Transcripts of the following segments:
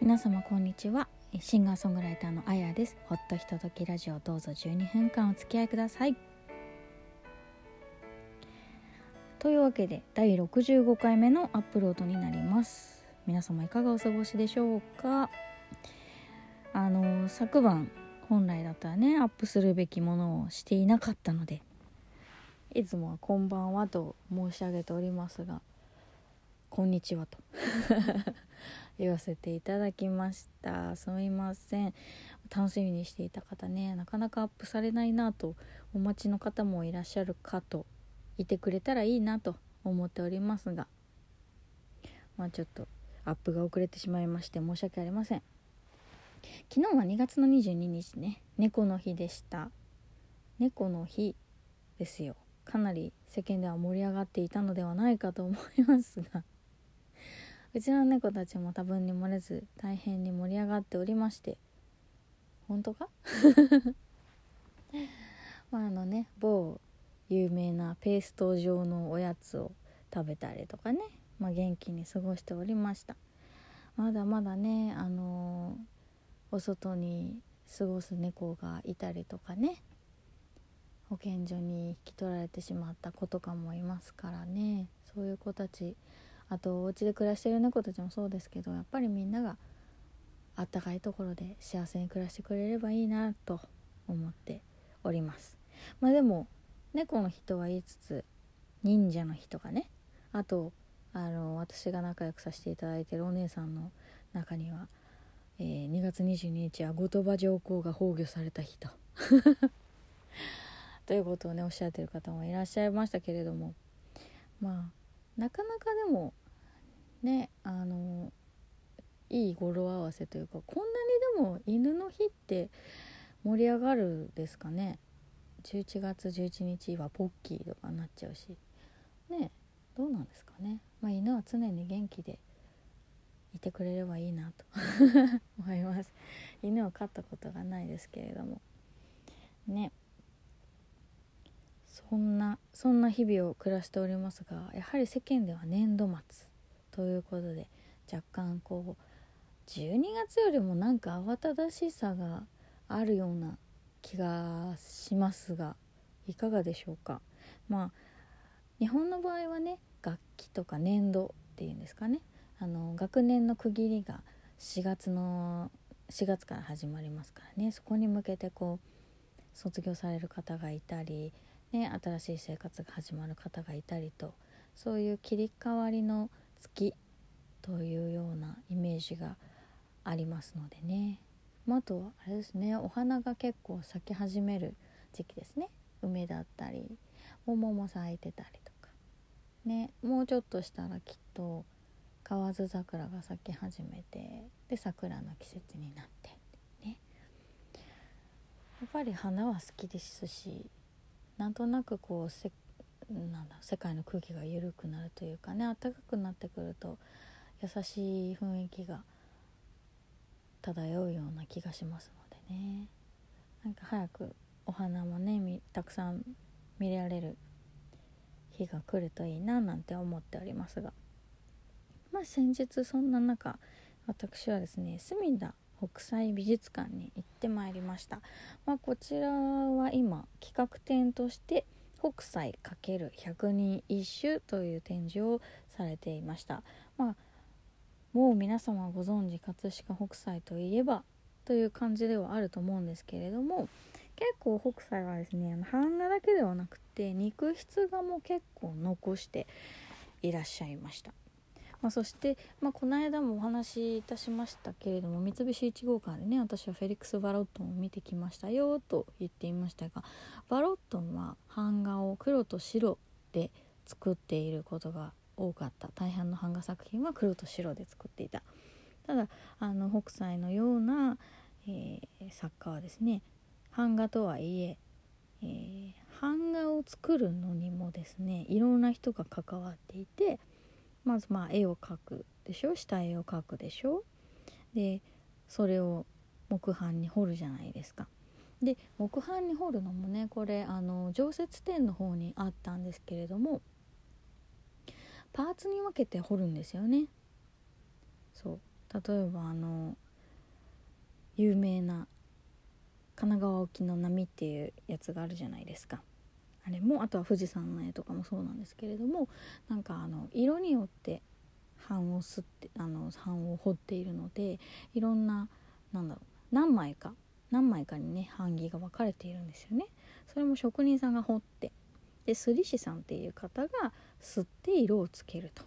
皆様こんにちは。シンガーソングライターのあやです。ほっとひとときラジオどうぞ12分間お付き合いください。というわけで第65回目のアップロードになります。皆様いかがお過ごしでしょうか？あの昨晩本来だったらねアップするべきものをしていなかったのでいつもは「こんばんは」と申し上げておりますが「こんにちは」と。言わせていただきました。すみません。楽しみにしていた方ね。なかなかアップされないなとお待ちの方もいらっしゃるかといてくれたらいいなと思っておりますが。まあちょっとアップが遅れてしまいまして申し訳ありません。昨日は2月の22日ね。猫の日でした。猫の日ですよ。かなり世間では盛り上がっていたのではないかと思いますが。うちの猫たちも多分に漏れず大変に盛り上がっておりまして。本当か？まああのね某有名なペースト状のおやつを食べたりとかね、まあ、元気に過ごしておりました。まだまだねあのー、お外に過ごす猫がいたりとかね保健所に引き取られてしまった子とかもいますからね。そういう子たちあとお家で暮らしてる猫たちもそうですけどやっぱりみんながあったかいところで幸せに暮らしてくれればいいなと思っております。まあでも猫の日とは言いつつ忍者の日とかねあとあの私が仲良くさせていただいてるお姉さんの中には、えー、2月22日は後鳥羽上皇が崩御された日と。ということをねおっしゃってる方もいらっしゃいましたけれども。まあなかなかでもねあのいい語呂合わせというかこんなにでも犬の日って盛り上がるですかね。11月11日はポッキーとかになっちゃうし。ねどうなんですかね。まあ犬は常に元気でいてくれればいいなと。思います。犬を飼ったことがないですけれども。ね。そんなそんな日々を暮らしておりますがやはり世間では年度末ということで若干こう12月よりもなんか慌ただしさがあるような気がしますがいかがでしょうか？まあ日本の場合はね楽器とか年度っていうんですかね。あの学年の区切りが4月の4月から始まりますからね。そこに向けてこう卒業される方がいたりね、新しい生活が始まる方がいたりとそういう切り替わりの月というようなイメージがありますのでね、まあ、あとはあれですねお花が結構咲き始める時期ですね。梅だったり桃も咲いてたりとか。ねもうちょっとしたらきっと河津桜が咲き始めてで桜の季節になってね。やっぱり花は好きですしなんとなくこうせなんだ世界の空気が緩くなるというかね暖かくなってくると優しい雰囲気が漂うような気がしますのでね。なんか早くお花もねたくさん見られる日が来るといいななんて思っておりますが。まあ先日そんな中私はですね隅田北斎美術館に行ってまいりました、まあ、こちらは今企画展として北斎 ×100 人一首という展示をされていました、まあ、もう皆様ご存知葛飾北斎といえばという感じではあると思うんですけれども結構北斎はですね版画だけではなくて肉筆画も結構残していらっしゃいました。まあ、そして、まあ、この間もお話しいたしましたけれども三菱1号館でね私はフェリックス・バロットンを見てきましたよと言っていましたがバロットンは版画を黒と白で作っていることが多かった。大半の版画作品は黒と白で作っていた。ただあの北斎のような、えー、作家はですね版画とはいええー、版画を作るのにもですねいろんな人が関わっていてまずまあ絵を描くでしょ？下絵を描くでしょ？でそれを木版に彫るじゃないですか。で木版に彫るのもねこれあの常設展の方にあったんですけれどもパーツに分けて彫るんですよね。そう例えばあの有名な神奈川沖の波っていうやつがあるじゃないですかあれもあとは富士山の絵とかもそうなんですけれどもなんかあの色によって版をすってあの版を彫っているのでいろんななんだろう何枚か何枚かにね版木が分かれているんですよね。それも職人さんが彫ってで摺師さんっていう方が吸って色をつけると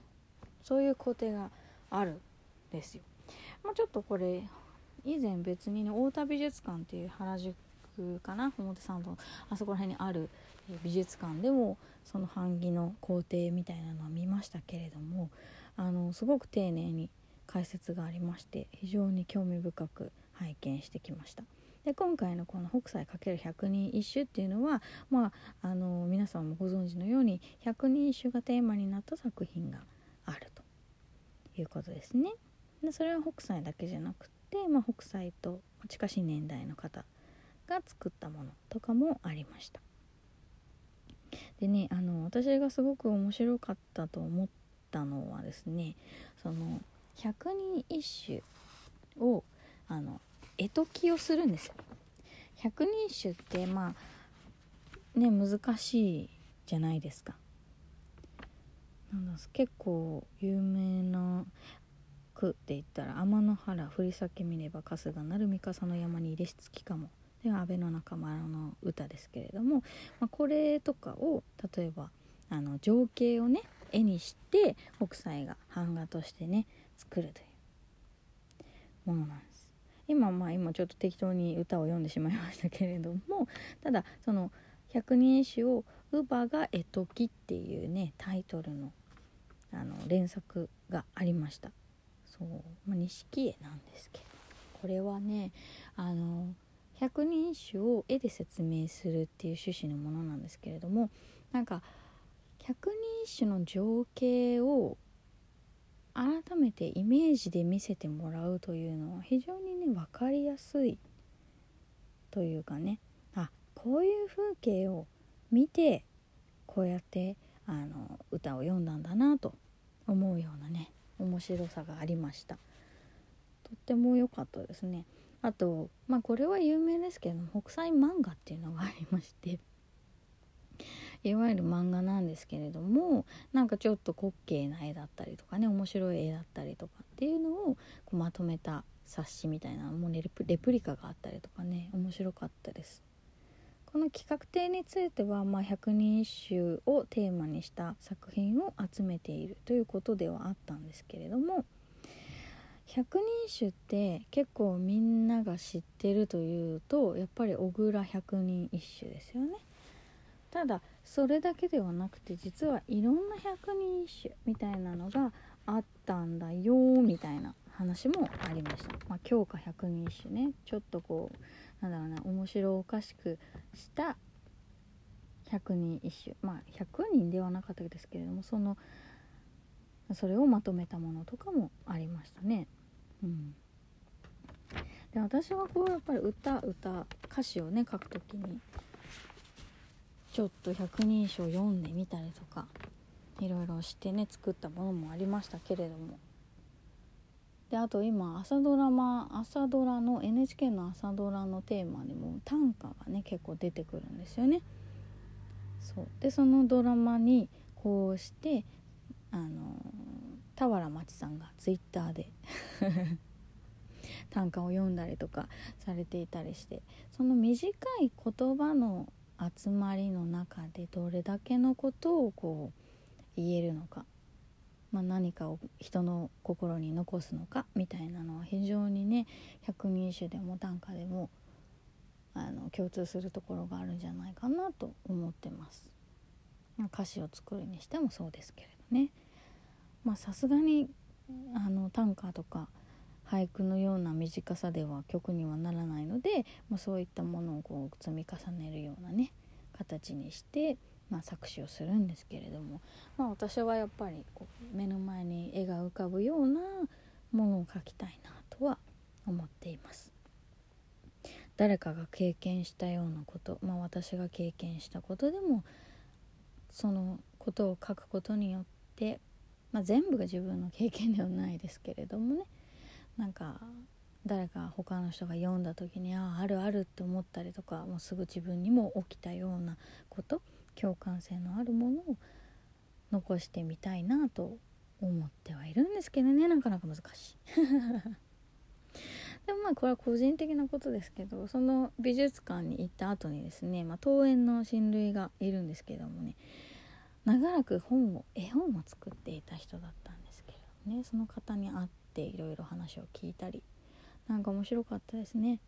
そういう工程があるんですよ。まあ、ちょっとこれ以前別にね太田美術館っていう原宿かな表参道あそこら辺にある美術館でもその版木の工程みたいなのは見ましたけれどもあのすごく丁寧に解説がありまして非常に興味深く拝見してきました。で今回のこの「北斎×百人一首」っていうのは、まあ、あの皆さんもご存知のように百人一首がテーマになった作品があるということですね。でそれは北斎だけじゃなくて、まあ、北斎と近しい年代の方が作ったものとかもありました。でねあの私がすごく面白かったと思ったのはですねその百人一首をあの絵解きをするんですよ。百人一首ってまあね難しいじゃないですか。なんだ結構有名な句って言ったら「天の原振り裂け見れば春日なる三笠の山に入れしつきかも」で安倍の仲間の歌ですけれども、まあ、これとかを例えばあの情景をね絵にして北斎が版画としてね作るというものなんです。今まあ今ちょっと適当に歌を読んでしまいましたけれどもただその「百人一首」を「乳母が絵解き」っていうねタイトルのあの連作がありましたそう、まあ、錦絵なんですけどこれはねあの百人一首を絵で説明するっていう趣旨のものなんですけれどもなんか百人一首の情景を改めてイメージで見せてもらうというのは非常にね分かりやすいというかね。あこういう風景を見てこうやってあの歌を読んだんだなと思うようなね面白さがありました。とっても良かったですね。あとまあこれは有名ですけど北斎漫画っていうのがありまして いわゆる漫画なんですけれどもなんかちょっと滑稽な絵だったりとかね面白い絵だったりとかっていうのをこうまとめた冊子みたいなもうレプレプリカがあったりとかね面白かったです。この企画展については、まあ、百人一首をテーマにした作品を集めているということではあったんですけれども百人一首って結構みんなが知ってるというとやっぱり小倉百人一首ですよね。ただそれだけではなくて実はいろんな百人一首みたいなのがあったんだよみたいな話もありました。まあ、強化百人一首ねちょっとこうなんだろうな面白おかしくした百人一首まあ100人ではなかったですけれどもそのそれをまとめたものとかもありましたね。で私はこうやっぱり歌歌歌詞をね書くときにちょっと百人一首読んでみたりとかいろいろしてね作ったものもありましたけれども。であと今朝ドラマ朝ドラの NHK の朝ドラのテーマでも短歌がね結構出てくるんですよね。そう。でそのドラマにこうしてあの俵町さんがツイッターで 短歌を読んだりとかされていたりしてその短い言葉の集まりの中でどれだけのことをこう言えるのか、まあ、何かを人の心に残すのかみたいなのは非常にね百人一首でも短歌でもあの共通するところがあるんじゃないかなと思ってます。歌詞を作るにしてもそうですけれどね。まあさすがにあの短歌とか俳句のような短さでは曲にはならないので、まあ、そういったものをこう積み重ねるようなね形にして、まあ、作詞をするんですけれども、まあ、私はやっぱりこう目の前に絵が浮かぶようなものを描きたいなとは思っています。誰かが経験したようなこと、まあ、私が経験したことでもそのことを書くことによって、まあ、全部が自分の経験ではないですけれどもね。なんか誰か他の人が読んだ時にあああるあるって思ったりとかもうすぐ自分にも起きたようなこと共感性のあるものを残してみたいなと思ってはいるんですけどね。なかなか難しい。でもまあこれは個人的なことですけどその美術館に行った後にですね、まあ、桃園の親類がいるんですけどもね。長らく本を絵本を作っていた人だったんですけどね。その方に会っていろいろ話を聞いたりなんか面白かったですね。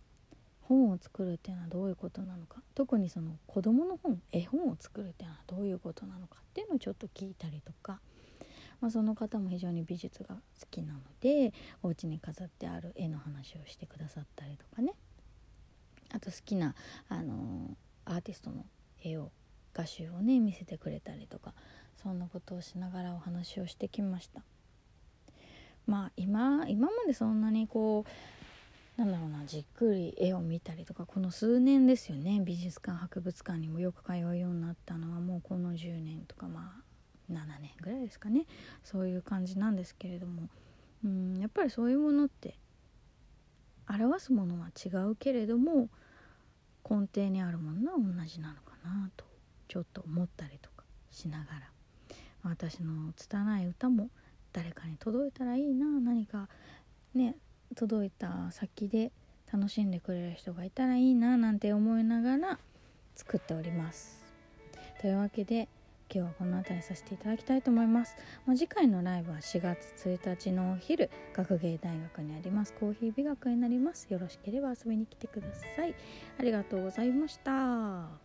本を作るっていうのはどういうことなのか。特にその子どもの本絵本を作るっていうのはどういうことなのかっていうのをちょっと聞いたりとか、まあ、その方も非常に美術が好きなのでお家に飾ってある絵の話をしてくださったりとかね。あと好きな、あのー、アーティストの絵を画集をね見せてくれたりとかそんなことをしながらお話をしてきました。まあ今今までそんなにこうなんだろうなじっくり絵を見たりとかこの数年ですよね。美術館博物館にもよく通うようになったのはもうこの10年とかまあ7年ぐらいですかね。そういう感じなんですけれども。うんやっぱりそういうものって表すものは違うけれども根底にあるものは同じなのかなとちょっと思ったりとかしながら。私の拙い歌も誰かに届いたらいいな。何かね届いた先で楽しんでくれる人がいたらいいななんて思いながら作っております。というわけで今日はこの辺りさせていただきたいと思います、ま、次回のライブは4月1日のお昼学芸大学にあります。コーヒー美学になります。よろしければ遊びに来てください。ありがとうございました。